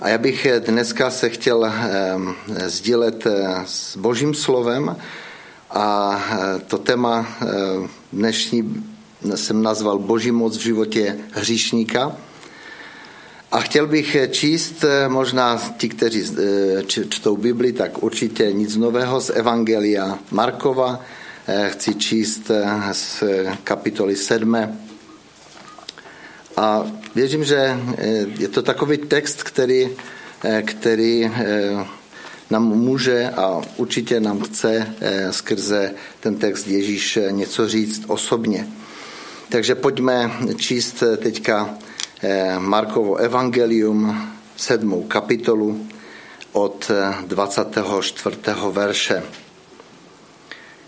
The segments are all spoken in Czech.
A já bych dneska se chtěl sdílet s Božím slovem a to téma dnešní jsem nazval Boží moc v životě hříšníka. A chtěl bych číst, možná ti, kteří čtou Bibli, tak určitě nic nového z Evangelia Markova. Chci číst z kapitoly 7. A věřím, že je to takový text, který, který nám může a určitě nám chce skrze ten text Ježíš něco říct osobně. Takže pojďme číst teďka eh, Markovo evangelium, sedmou kapitolu od 24. Eh, verše.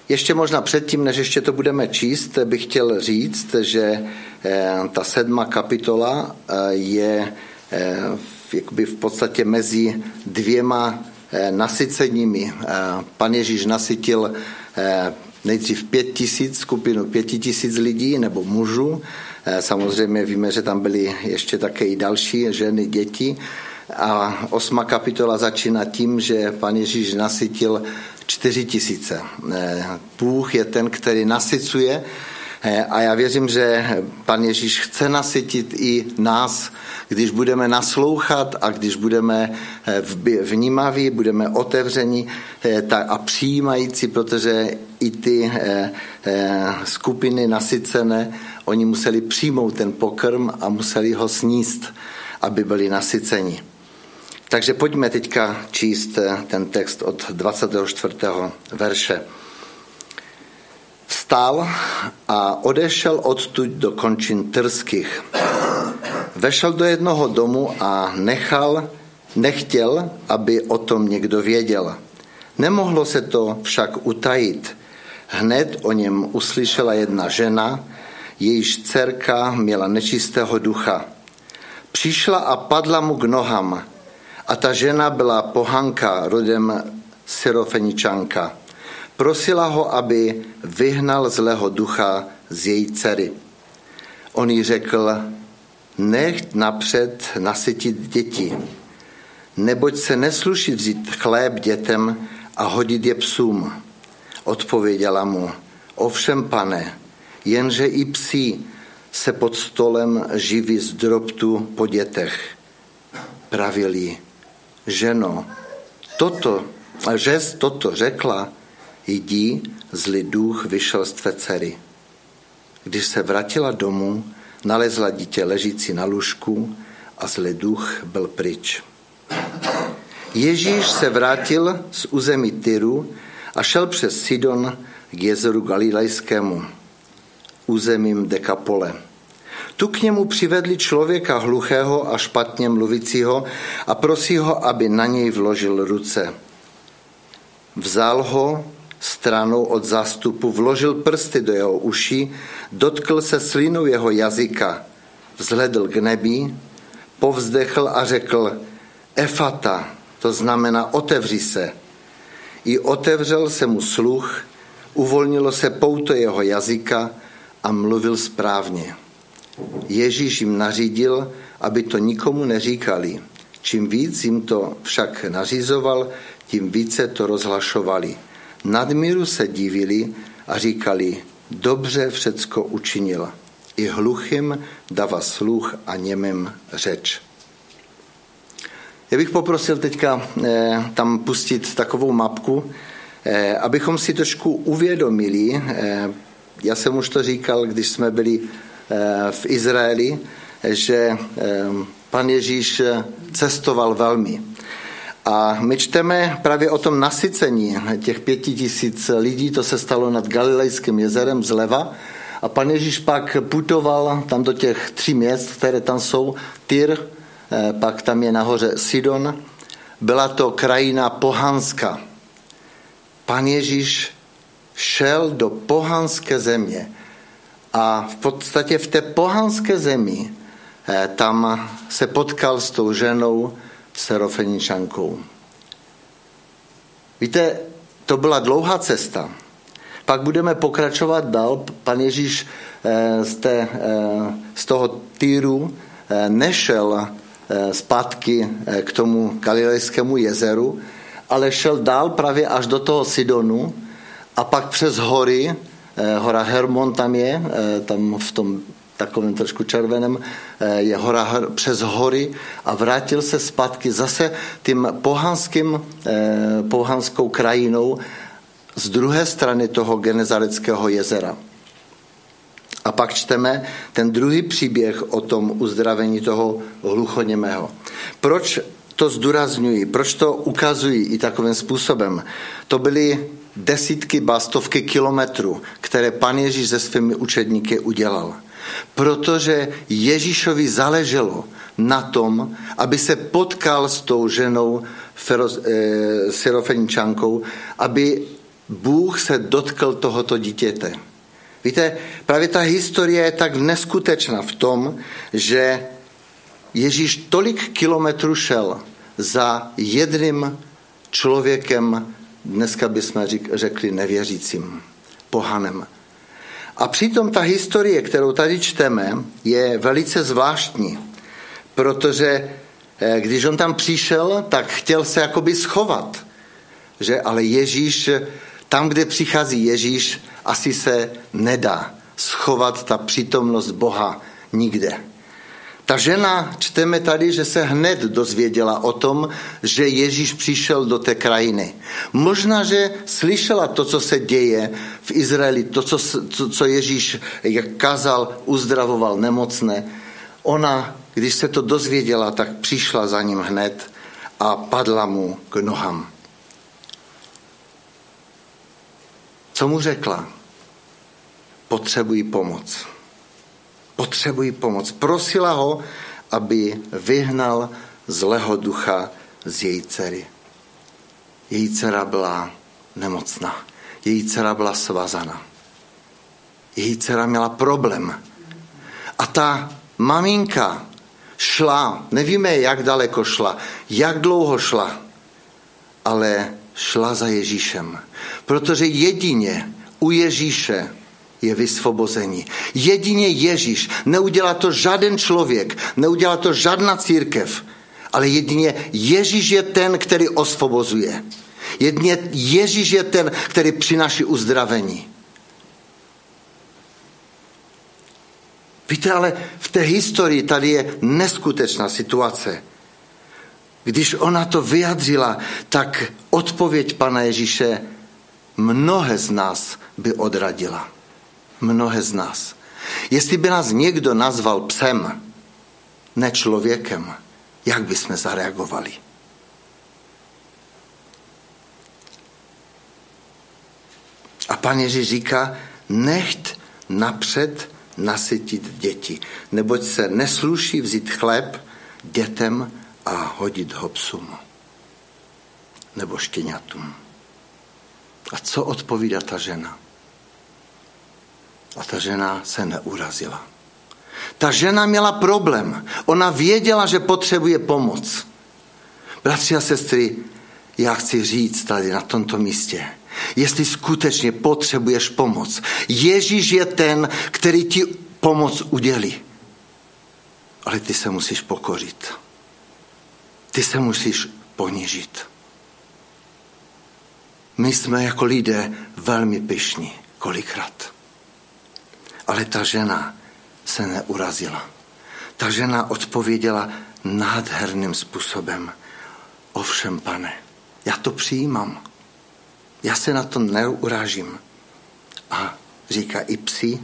Ještě možná předtím, než ještě to budeme číst, bych chtěl říct, že eh, ta sedma kapitola je jakoby v podstatě mezi dvěma nasyceními. Pan Ježíš nasytil nejdřív pět tisíc, skupinu pěti tisíc lidí nebo mužů. Eh, samozřejmě víme, že tam byly ještě také i další ženy, děti. A osma kapitola začíná tím, že pan Ježíš nasytil čtyři tisíce. Eh, Bůh je ten, který nasycuje eh, a já věřím, že pan Ježíš chce nasytit i nás, když budeme naslouchat a když budeme vnímaví, budeme otevření a přijímající, protože i ty eh, eh, skupiny nasycené, oni museli přijmout ten pokrm a museli ho sníst, aby byli nasyceni. Takže pojďme teďka číst eh, ten text od 24. verše. Vstal a odešel odtud do končin Trských. Vešel do jednoho domu a nechal, nechtěl, aby o tom někdo věděl. Nemohlo se to však utajit, Hned o něm uslyšela jedna žena, jejíž dcerka měla nečistého ducha. Přišla a padla mu k nohám a ta žena byla pohanka rodem syrofeničanka. Prosila ho, aby vyhnal zlého ducha z její dcery. On jí řekl, nech napřed nasytit děti, neboť se nesluší vzít chléb dětem a hodit je psům. Odpověděla mu, ovšem pane, jenže i psí se pod stolem živí z drobtu po dětech. Pravil jí, ženo, toto, že toto řekla, jdi, zlý duch vyšel z tvé dcery. Když se vrátila domů, nalezla dítě ležící na lůžku a zlý duch byl pryč. Ježíš se vrátil z území Tyru a šel přes Sidon k jezeru Galilejskému, územím Dekapole. Tu k němu přivedli člověka hluchého a špatně mluvícího a prosí ho, aby na něj vložil ruce. Vzal ho stranou od zástupu, vložil prsty do jeho uší, dotkl se slinou jeho jazyka, vzhledl k nebi, povzdechl a řekl Efata, to znamená otevři se. I otevřel se mu sluch, uvolnilo se pouto jeho jazyka a mluvil správně. Ježíš jim nařídil, aby to nikomu neříkali. Čím víc jim to však nařizoval, tím více to rozhlašovali. Nadmíru se divili a říkali, dobře všecko učinil. I hluchým dává sluch a němým řeč. Já bych poprosil teďka eh, tam pustit takovou mapku, eh, abychom si trošku uvědomili, eh, já jsem už to říkal, když jsme byli v Izraeli, že pan Ježíš cestoval velmi. A my čteme právě o tom nasycení těch pěti tisíc lidí, to se stalo nad Galilejským jezerem zleva. A pan Ježíš pak putoval tam do těch tří měst, které tam jsou, Tyr, Eh, pak tam je nahoře Sidon. Byla to krajina pohanska. Pan Ježíš šel do pohanské země a v podstatě v té pohanské zemi eh, tam se potkal s tou ženou serofeničankou. Víte, to byla dlouhá cesta. Pak budeme pokračovat dál. Pan Ježíš eh, z, té, z toho týru nešel zpátky k tomu Galilejskému jezeru, ale šel dál právě až do toho Sidonu a pak přes hory, hora Hermon tam je, tam v tom takovém trošku červeném, je hora přes hory a vrátil se zpátky zase tím pohanským, pohanskou krajinou z druhé strany toho Genezareckého jezera. A pak čteme ten druhý příběh o tom uzdravení toho hluchoněmého. Proč to zdůrazňuji, proč to ukazují i takovým způsobem? To byly desítky, bastovky kilometrů, které pan Ježíš se svými učedníky udělal. Protože Ježíšovi záleželo na tom, aby se potkal s tou ženou e, syrofeničankou, aby Bůh se dotkl tohoto dítěte. Víte, právě ta historie je tak neskutečná v tom, že Ježíš tolik kilometrů šel za jedným člověkem, dneska bychom řekli nevěřícím, pohanem. A přitom ta historie, kterou tady čteme, je velice zvláštní, protože eh, když on tam přišel, tak chtěl se jakoby schovat. Že? Ale Ježíš tam, kde přichází Ježíš, asi se nedá schovat ta přítomnost Boha nikde. Ta žena, čteme tady, že se hned dozvěděla o tom, že Ježíš přišel do té krajiny. Možná, že slyšela to, co se děje v Izraeli, to, co, co Ježíš jak kazal, uzdravoval nemocné. Ona, když se to dozvěděla, tak přišla za ním hned a padla mu k nohám. Co mu řekla? Potřebují pomoc. Potřebují pomoc. Prosila ho, aby vyhnal zlého ducha z její dcery. Její dcera byla nemocná. Její dcera byla svazana. Její dcera měla problém. A ta maminka šla, nevíme, jak daleko šla, jak dlouho šla, ale šla za Ježíšem. Protože jedině u Ježíše je vysvobození. Jedině Ježíš. Neudělá to žádný člověk, neudělá to žádná církev, ale jedině Ježíš je ten, který osvobozuje. Jedině Ježíš je ten, který přináší uzdravení. Víte, ale v té historii tady je neskutečná situace. Když ona to vyjadřila, tak odpověď Pana Ježíše mnohé z nás by odradila. Mnohé z nás. Jestli by nás někdo nazval psem, ne člověkem, jak by jsme zareagovali? A pan Ježíš říká, necht napřed nasytit děti, neboť se nesluší vzít chléb dětem a hodit ho psům nebo štěňatům. A co odpovídá ta žena? A ta žena se neurazila. Ta žena měla problém. Ona věděla, že potřebuje pomoc. Bratři a sestry, já chci říct tady na tomto místě, jestli skutečně potřebuješ pomoc, Ježíš je ten, který ti pomoc udělí. Ale ty se musíš pokořit. Ty se musíš ponížit. My jsme jako lidé velmi pyšní, kolikrát. Ale ta žena se neurazila. Ta žena odpověděla nádherným způsobem. Ovšem, pane, já to přijímám. Já se na to neurážím. A říká, i psi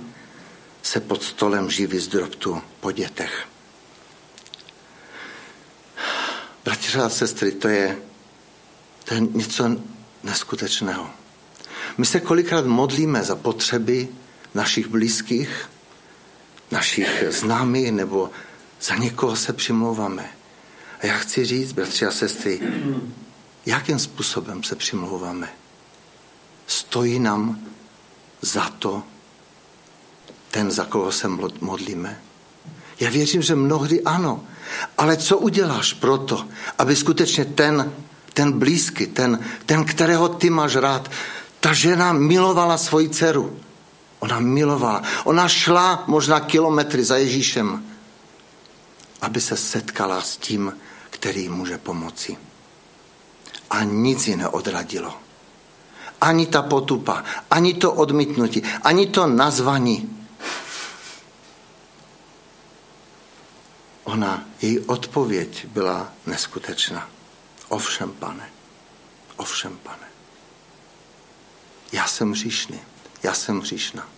se pod stolem živí z drobtu po dětech. Bratři a sestry, to je, to je něco neskutečného. My se kolikrát modlíme za potřeby našich blízkých, našich známých, nebo za někoho se přimlouváme. A já chci říct, bratři a sestry, jakým způsobem se přimlouváme. Stojí nám za to ten, za koho se modlíme? Já věřím, že mnohdy ano. Ale co uděláš proto, aby skutečně ten, ten blízký, ten, ten, kterého ty máš rád, ta žena milovala svoji dceru. Ona milovala. Ona šla možná kilometry za Ježíšem. aby se setkala s tím, který může pomoci. A nic ji neodradilo. Ani ta potupa, ani to odmítnutí, ani to nazvaní. Ona, její odpověď byla neskutečná. Ovšem, pane, ovšem, pane. Já jsem hříšný, já jsem hříšná.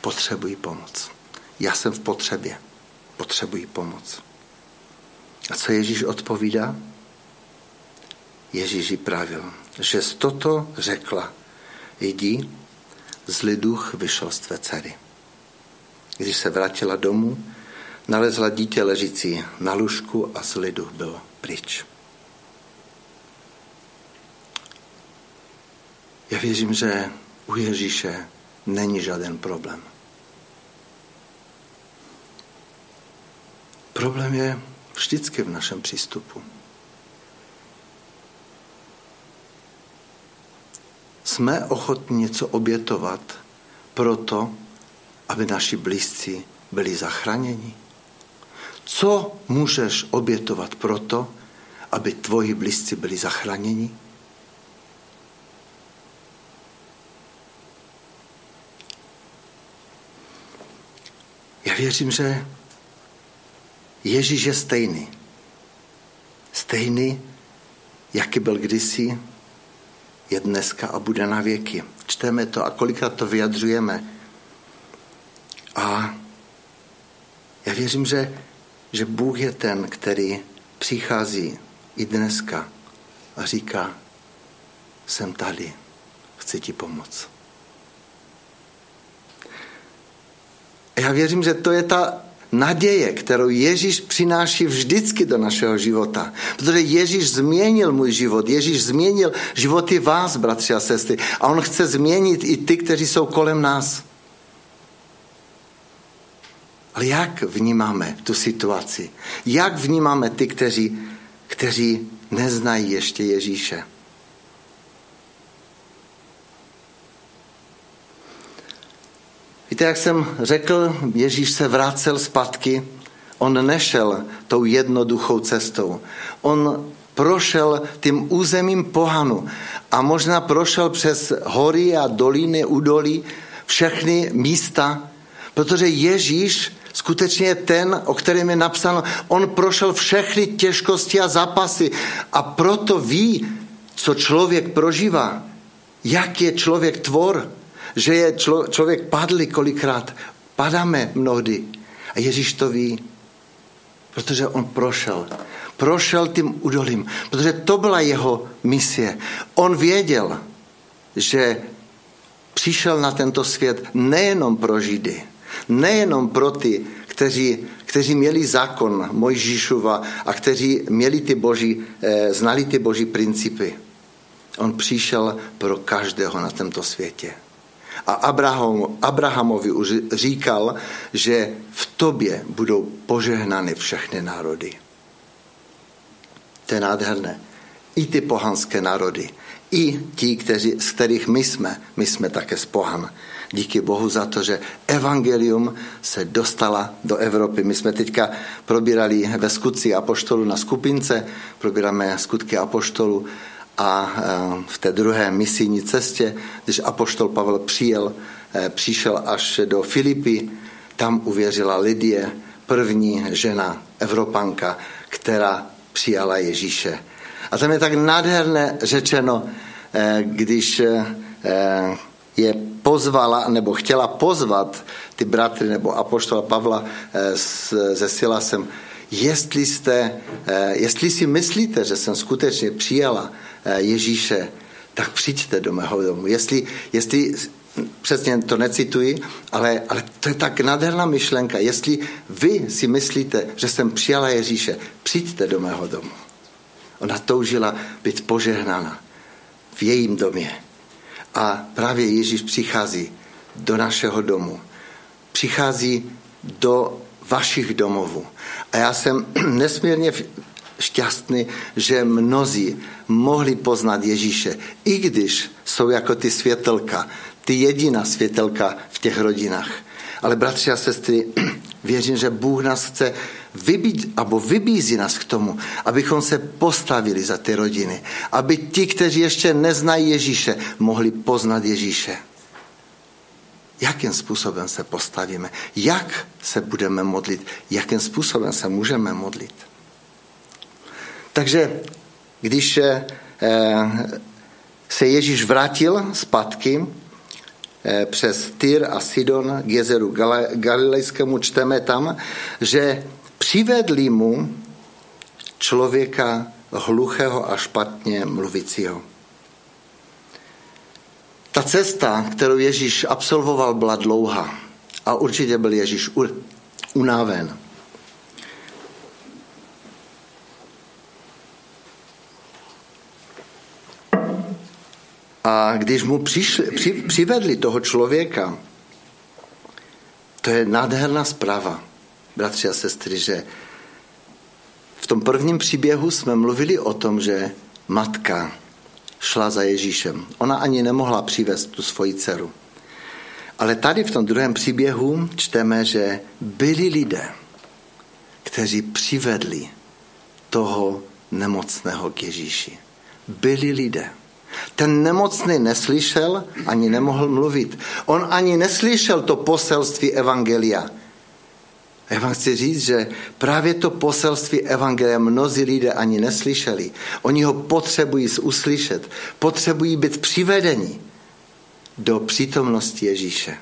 Potřebuji pomoc. Já jsem v potřebě. Potřebuji pomoc. A co Ježíš odpovídá? Ježíš jí pravil, že z toto řekla, jdi, zlý duch vyšel z tvé dcery. Když se vrátila domů, nalezla dítě ležící na lůžku a zlý duch byl pryč. Já věřím, že u Ježíše není žádný problém. Problém je vždycky v našem přístupu. Jsme ochotni něco obětovat proto, aby naši blízcí byli zachráněni? Co můžeš obětovat proto, aby tvoji blízcí byli zachráněni? Věřím, že Ježíš je stejný. Stejný, jaký byl kdysi, je dneska a bude na věky. Čteme to a kolikrát to vyjadřujeme. A já věřím, že, že Bůh je ten, který přichází i dneska a říká, jsem tady, chci ti pomoct. Já věřím, že to je ta naděje, kterou Ježíš přináší vždycky do našeho života. Protože Ježíš změnil můj život, Ježíš změnil životy vás, bratři a sestry. A on chce změnit i ty, kteří jsou kolem nás. Ale jak vnímáme tu situaci? Jak vnímáme ty, kteří, kteří neznají ještě Ježíše? Víte, jak jsem řekl, Ježíš se vrácel zpátky. On nešel tou jednoduchou cestou. On prošel tím územím pohanu a možná prošel přes hory a doliny, údolí, všechny místa, protože Ježíš skutečně je ten, o kterém je napsáno, on prošel všechny těžkosti a zápasy a proto ví, co člověk prožívá, jak je člověk tvor, že je člo, člověk padlý kolikrát. Padáme mnohdy. A Ježíš to ví, protože on prošel. Prošel tím údolím, protože to byla jeho misie. On věděl, že přišel na tento svět nejenom pro Židy, nejenom pro ty, kteří, kteří měli zákon Mojžíšova a kteří měli ty boží, eh, znali ty boží principy. On přišel pro každého na tomto světě. A Abraham, Abrahamovi už říkal, že v tobě budou požehnány všechny národy. To je nádherné. I ty pohanské národy, i ti, kteří, z kterých my jsme, my jsme také z pohan. Díky Bohu za to, že evangelium se dostala do Evropy. My jsme teďka probírali ve skutci apoštolu na skupince, probíráme skutky apoštolu a e, v té druhé misijní cestě, když apoštol Pavel přijel, e, přišel až do Filipy, tam uvěřila Lidie, první žena, Evropanka, která přijala Ježíše. A tam je tak nádherné řečeno, e, když je pozvala, nebo chtěla pozvat ty bratry nebo apoštola Pavla se Silasem, jestli, jste, jestli si myslíte, že jsem skutečně přijala Ježíše, tak přijďte do mého domu. Jestli, jestli přesně to necituji, ale, ale to je tak nádherná myšlenka. Jestli vy si myslíte, že jsem přijala Ježíše, přijďte do mého domu. Ona toužila být požehnána v jejím domě. A právě Ježíš přichází do našeho domu. Přichází do vašich domovů. A já jsem nesmírně šťastný, že mnozí mohli poznat Ježíše, i když jsou jako ty světelka, ty jediná světelka v těch rodinách. Ale bratři a sestry, Věřím, že Bůh nás chce vybít, abo vybízí nás k tomu, abychom se postavili za ty rodiny. Aby ti, kteří ještě neznají Ježíše, mohli poznat Ježíše. Jakým způsobem se postavíme? Jak se budeme modlit? Jakým způsobem se můžeme modlit? Takže když eh, se Ježíš vrátil zpátky eh, přes Tyr a Sidon k jezeru Galilejskému, čteme tam, že přivedli mu člověka hluchého a špatně mluvícího. Ta cesta, kterou Ježíš absolvoval, byla dlouhá a určitě byl Ježíš unaven. A když mu přišli, při, přivedli toho člověka, to je nádherná zpráva, bratři a sestry, že v tom prvním příběhu jsme mluvili o tom, že matka šla za Ježíšem. Ona ani nemohla přivést tu svoji dceru. Ale tady v tom druhém příběhu čteme, že byli lidé, kteří přivedli toho nemocného k Ježíši. Byli lidé. Ten nemocný neslyšel, ani nemohl mluvit. On ani neslyšel to poselství Evangelia. Já vám chci říct, že právě to poselství Evangelia mnozí lidé ani neslyšeli. Oni ho potřebují uslyšet. Potřebují být přivedeni do přítomnosti Ježíše.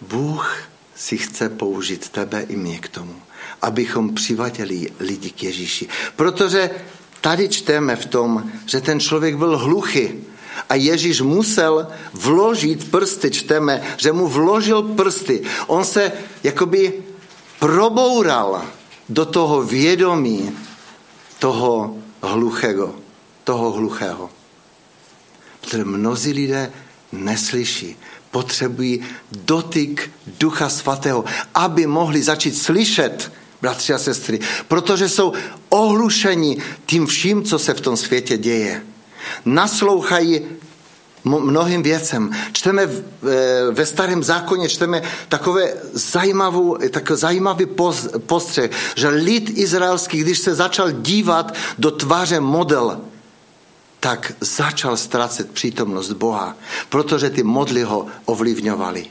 Bůh si chce použít tebe i mě k tomu, abychom přivaděli lidi k Ježíši. Protože tady čteme v tom, že ten člověk byl hluchý a Ježíš musel vložit prsty, čteme, že mu vložil prsty. On se jakoby proboural do toho vědomí toho hluchého, toho hluchého. Protože mnozí lidé neslyší, potřebují dotyk Ducha Svatého, aby mohli začít slyšet, bratři a sestry, protože jsou ohlušeni tím vším, co se v tom světě děje naslouchají mnohým věcem. Čteme ve starém zákoně, čteme takové zajímavou, tak zajímavý postřeh, že lid izraelský, když se začal dívat do tváře model, tak začal ztrácet přítomnost Boha, protože ty modly ho ovlivňovaly.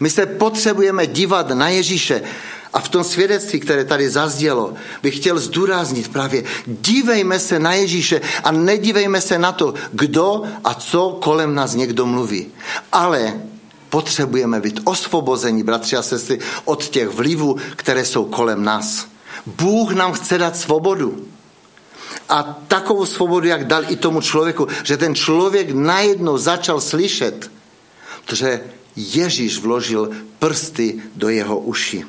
My se potřebujeme dívat na Ježíše a v tom svědectví, které tady zazdělo, bych chtěl zdůraznit právě, dívejme se na Ježíše a nedívejme se na to, kdo a co kolem nás někdo mluví. Ale potřebujeme být osvobozeni, bratři a sestry, od těch vlivů, které jsou kolem nás. Bůh nám chce dát svobodu. A takovou svobodu, jak dal i tomu člověku, že ten člověk najednou začal slyšet, že Ježíš vložil prsty do jeho uši.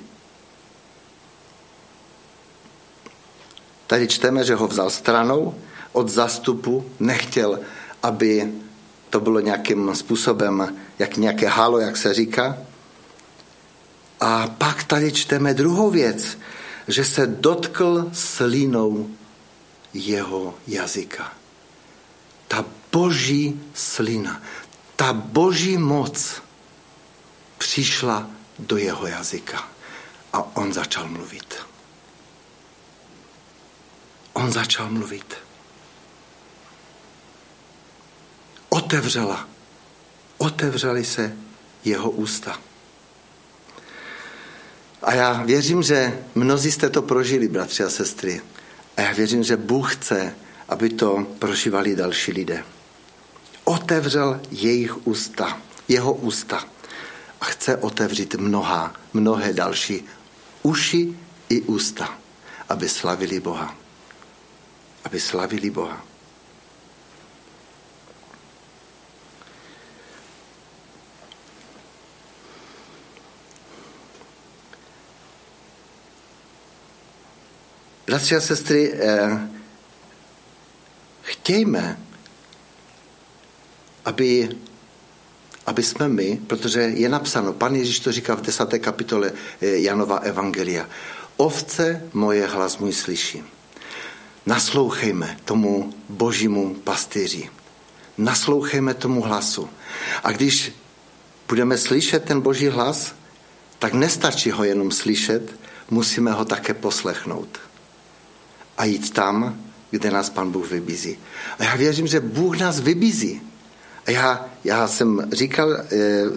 Tady čteme, že ho vzal stranou od zastupu, nechtěl, aby to bylo nějakým způsobem, jak nějaké halo, jak se říká. A pak tady čteme druhou věc, že se dotkl slínou jeho jazyka. Ta boží slina, ta boží moc přišla do jeho jazyka a on začal mluvit on začal mluvit. Otevřela. Otevřely se jeho ústa. A já věřím, že mnozí jste to prožili, bratři a sestry. A já věřím, že Bůh chce, aby to prožívali další lidé. Otevřel jejich ústa, jeho ústa. A chce otevřít mnoha, mnohé další uši i ústa, aby slavili Boha aby slavili Boha. Bratři a sestry, eh, chtějme, aby, aby jsme my, protože je napsáno, pan Ježíš to říká v desáté kapitole eh, Janova Evangelia, ovce moje hlas můj slyším naslouchejme tomu božímu pastýři. Naslouchejme tomu hlasu. A když budeme slyšet ten boží hlas, tak nestačí ho jenom slyšet, musíme ho také poslechnout. A jít tam, kde nás Pan Bůh vybízí. A já věřím, že Bůh nás vybízí. A já, já jsem říkal, e,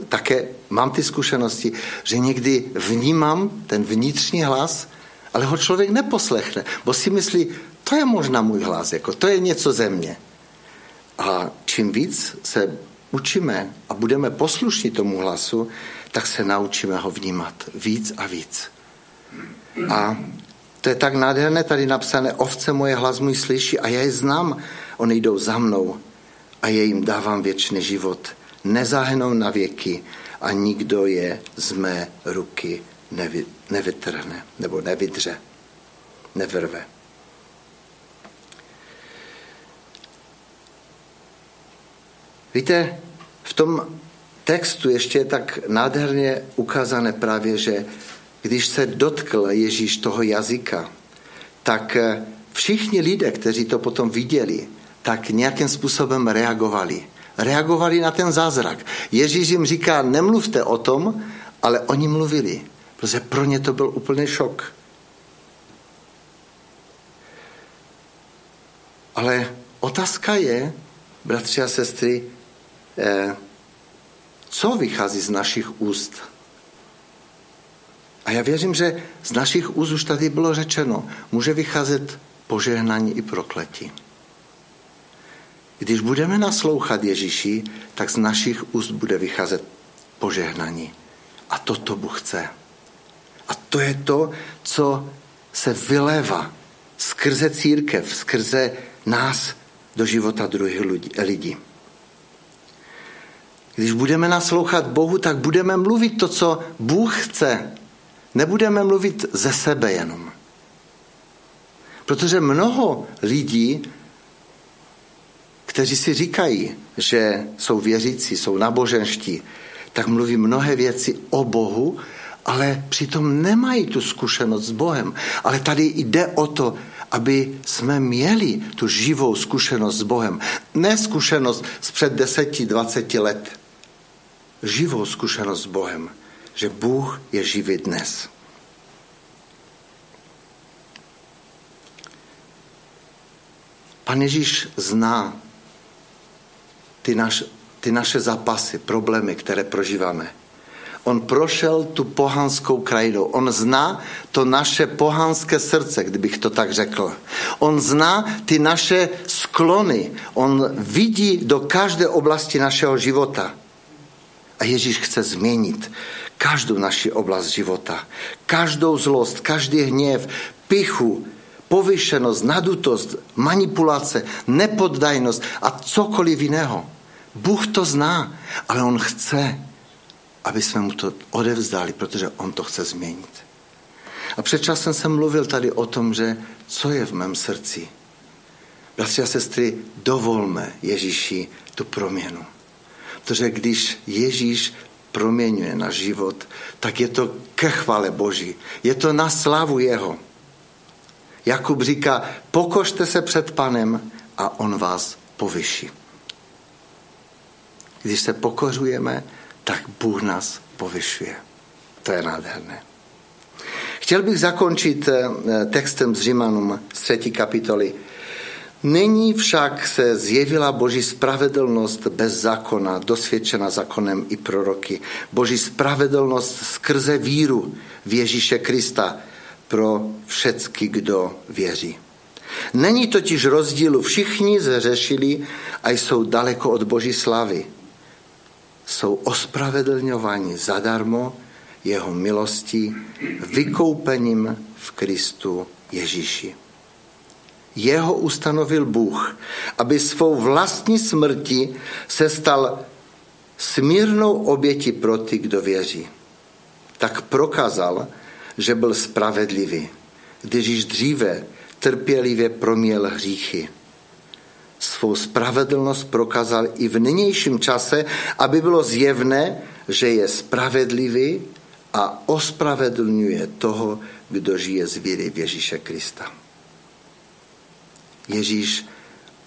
také mám ty zkušenosti, že někdy vnímám ten vnitřní hlas, ale ho člověk neposlechne, bo si myslí, to je možná můj hlas, jako to je něco ze mě. A čím víc se učíme a budeme poslušní tomu hlasu, tak se naučíme ho vnímat víc a víc. A to je tak nádherné tady napsané, ovce moje hlas můj slyší a já je znám, oni jdou za mnou a je jim dávám věčný život. Nezahenou na věky a nikdo je z mé ruky nevy, nevytrhne nebo nevydře, nevrve. Víte, v tom textu ještě je tak nádherně ukázané právě, že když se dotkl Ježíš toho jazyka, tak eh, všichni lidé, kteří to potom viděli, tak nějakým způsobem reagovali. Reagovali na ten zázrak. Ježíš jim říká, nemluvte o tom, ale oni mluvili, protože pro ně to byl úplný šok. Ale otázka je, bratři a sestry, co vychází z našich úst? A já věřím, že z našich úst už tady bylo řečeno, může vycházet požehnání i prokletí. Když budeme naslouchat Ježíši, tak z našich úst bude vycházet požehnání. A to to Bůh chce. A to je to, co se vylévá skrze církev, skrze nás do života druhých lidí. Když budeme naslouchat Bohu, tak budeme mluvit to, co Bůh chce. Nebudeme mluvit ze sebe jenom. Protože mnoho lidí, kteří si říkají, že jsou věřící, jsou naboženští, tak mluví mnohé věci o Bohu, ale přitom nemají tu zkušenost s Bohem. Ale tady jde o to, aby jsme měli tu živou zkušenost s Bohem. Ne zkušenost z před 10-20 let, živou zkušenost s Bohem, že Bůh je živý dnes. Pan Ježíš zná ty, naš, ty naše zápasy, problémy, které prožíváme. On prošel tu pohanskou krajinou. On zná to naše pohanské srdce, kdybych to tak řekl. On zná ty naše sklony. On vidí do každé oblasti našeho života. A Ježíš chce změnit každou naši oblast života. Každou zlost, každý hněv, pichu, povyšenost, nadutost, manipulace, nepoddajnost a cokoliv jiného. Bůh to zná, ale On chce, aby jsme mu to odevzdali, protože On to chce změnit. A před časem jsem mluvil tady o tom, že co je v mém srdci. Bratři a sestry, dovolme Ježíši tu proměnu. Protože když Ježíš proměňuje náš život, tak je to ke chvale Boží. Je to na slavu Jeho. Jakub říká, pokožte se před panem a on vás povyší. Když se pokořujeme, tak Bůh nás povyšuje. To je nádherné. Chtěl bych zakončit eh, textem z Římanům z třetí kapitoly. Není však se zjevila Boží spravedlnost bez zákona, dosvědčena zákonem i proroky. Boží spravedlnost skrze víru v Ježíše Krista pro všecky, kdo věří. Není totiž rozdílu, všichni zřešili a jsou daleko od Boží slavy. Jsou ospravedlňováni zadarmo jeho milostí, vykoupením v Kristu Ježíši jeho ustanovil Bůh, aby svou vlastní smrti se stal smírnou oběti pro ty, kdo věří. Tak prokázal, že byl spravedlivý, když již dříve trpělivě proměl hříchy. Svou spravedlnost prokázal i v nynějším čase, aby bylo zjevné, že je spravedlivý a ospravedlňuje toho, kdo žije z víry v Ježíše Krista. Ježíš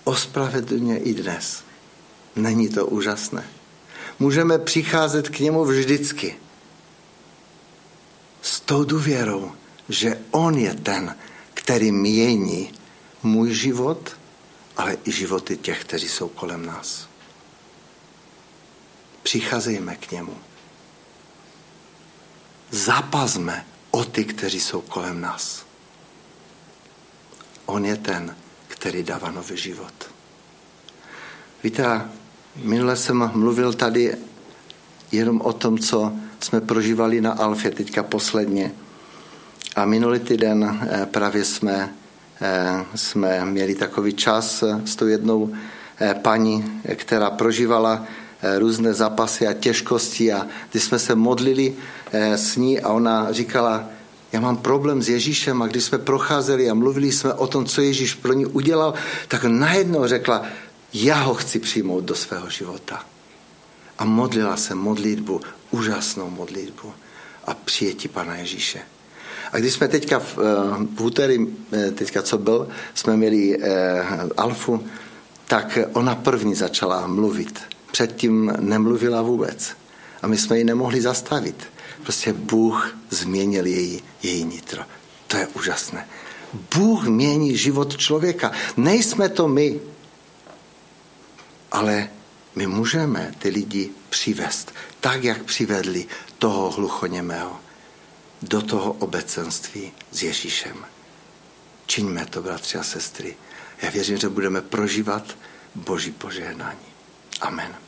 ospravedlňuje i dnes. Není to úžasné? Můžeme přicházet k němu vždycky. tou důvěrou, že On je ten, který mění můj život, ale i životy těch, kteří jsou kolem nás. Přicházejme k němu. Zapazme o ty, kteří jsou kolem nás. On je ten, který dává nový život. Víte, minule jsem mluvil tady jenom o tom, co jsme prožívali na Alfě teďka posledně. A minulý týden eh, právě jsme, eh, jsme měli takový čas s tou jednou eh, paní, která prožívala různé zápasy a těžkosti a když jsme se modlili s ní a ona říkala, já mám problém s Ježíšem a když jsme procházeli a mluvili jsme o tom, co Ježíš pro ní udělal, tak najednou řekla, já ho chci přijmout do svého života. A modlila se modlitbu, úžasnou modlitbu a přijetí Pana Ježíše. A když jsme teďka v, eh, v úterý, eh, teďka co byl, jsme měli eh, Alfu, tak ona první začala mluvit. Předtím nemluvila vůbec. A my jsme ji nemohli zastavit. Prostě Bůh změnil její, její nitro. To je úžasné. Bůh mění život člověka. Nejsme to my, ale my můžeme ty lidi přivést, tak, jak přivedli toho hluchoněmého do toho obecenství s Ježíšem. Čiňme to, bratři a sestry. Já věřím, že budeme prožívat Boží požehnání. Amen.